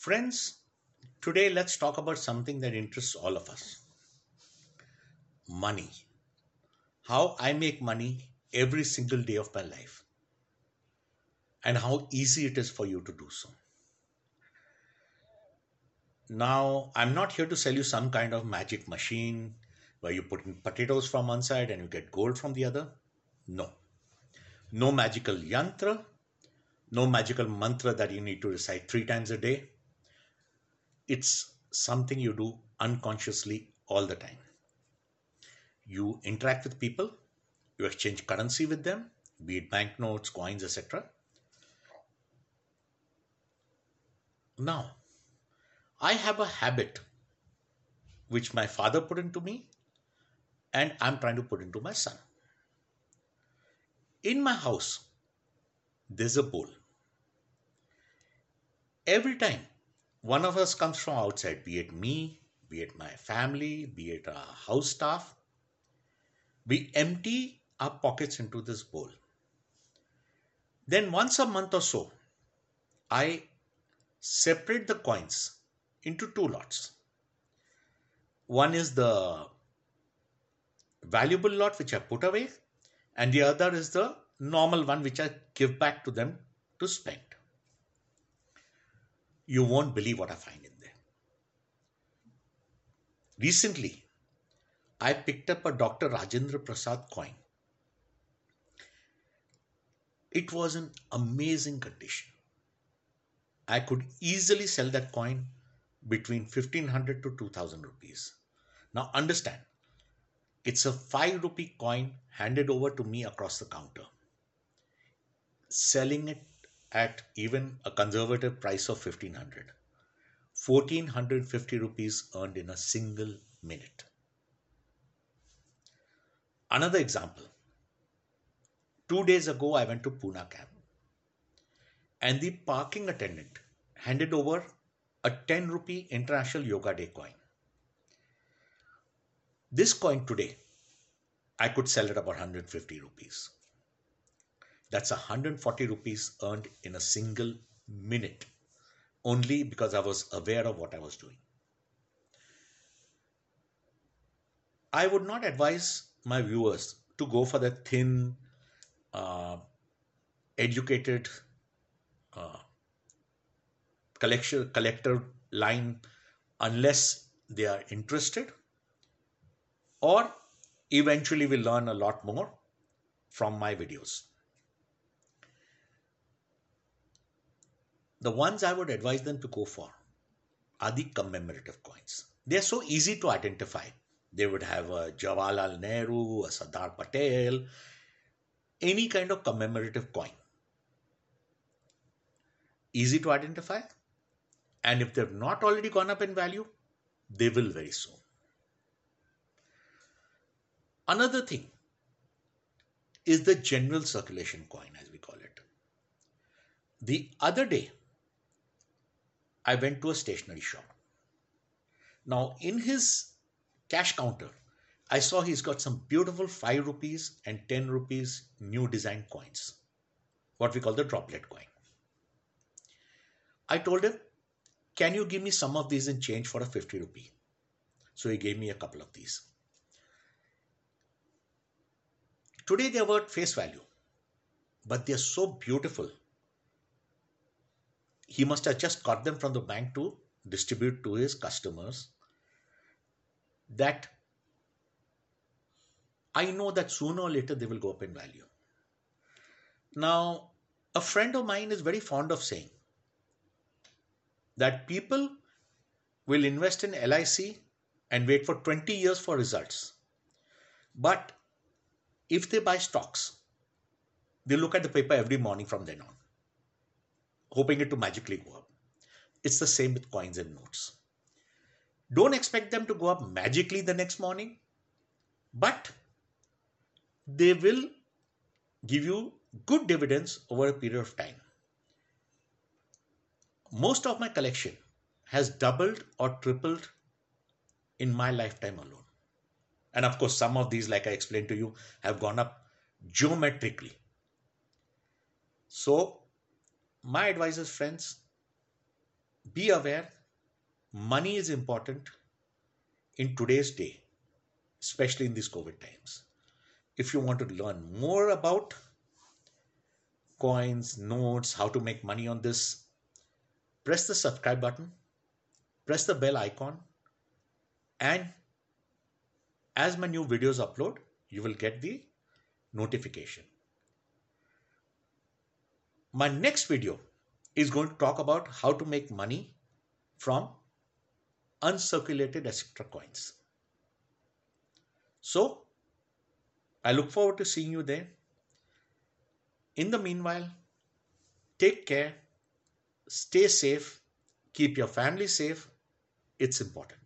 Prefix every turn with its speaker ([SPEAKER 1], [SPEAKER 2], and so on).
[SPEAKER 1] Friends, today let's talk about something that interests all of us money. How I make money every single day of my life, and how easy it is for you to do so. Now, I'm not here to sell you some kind of magic machine where you put in potatoes from one side and you get gold from the other. No. No magical yantra, no magical mantra that you need to recite three times a day. It's something you do unconsciously all the time. You interact with people, you exchange currency with them, be it banknotes, coins, etc. Now, I have a habit which my father put into me and I'm trying to put into my son. In my house, there's a bowl. Every time one of us comes from outside, be it me, be it my family, be it our house staff, we empty our pockets into this bowl. Then, once a month or so, I separate the coins into two lots. One is the valuable lot which I put away, and the other is the normal one which I give back to them to spend. You won't believe what I find in there. Recently, I picked up a Dr. Rajendra Prasad coin. It was in amazing condition. I could easily sell that coin between 1500 to 2000 rupees. Now understand, it's a 5 rupee coin handed over to me across the counter. Selling it at even a conservative price of 1500. 1450 rupees earned in a single minute. Another example. Two days ago, I went to Pune camp and the parking attendant handed over a 10 rupee international yoga day coin. This coin today, I could sell it about 150 rupees. That's 140 rupees earned in a single minute, only because I was aware of what I was doing. I would not advise my viewers to go for the thin, uh, educated uh, collection collector line unless they are interested or eventually will learn a lot more from my videos. The ones I would advise them to go for are the commemorative coins. They are so easy to identify. They would have a Jawaharlal Nehru, a Sardar Patel, any kind of commemorative coin. Easy to identify. And if they've not already gone up in value, they will very soon. Another thing is the general circulation coin, as we call it. The other day, I went to a stationery shop. Now, in his cash counter, I saw he's got some beautiful 5 rupees and 10 rupees new design coins, what we call the droplet coin. I told him, Can you give me some of these in change for a 50 rupee? So he gave me a couple of these. Today they are worth face value, but they are so beautiful. He must have just got them from the bank to distribute to his customers. That I know that sooner or later they will go up in value. Now, a friend of mine is very fond of saying that people will invest in LIC and wait for 20 years for results. But if they buy stocks, they look at the paper every morning from then on, hoping it to magically go up. It's the same with coins and notes. Don't expect them to go up magically the next morning, but they will give you good dividends over a period of time. Most of my collection has doubled or tripled in my lifetime alone. And of course, some of these, like I explained to you, have gone up geometrically. So, my advice is, friends, be aware money is important in today's day, especially in these COVID times. If you want to learn more about coins, notes, how to make money on this, press the subscribe button, press the bell icon, and as my new videos upload, you will get the notification. My next video is going to talk about how to make money from uncirculated etc coins. So, I look forward to seeing you there. In the meanwhile, take care, stay safe, keep your family safe. It's important.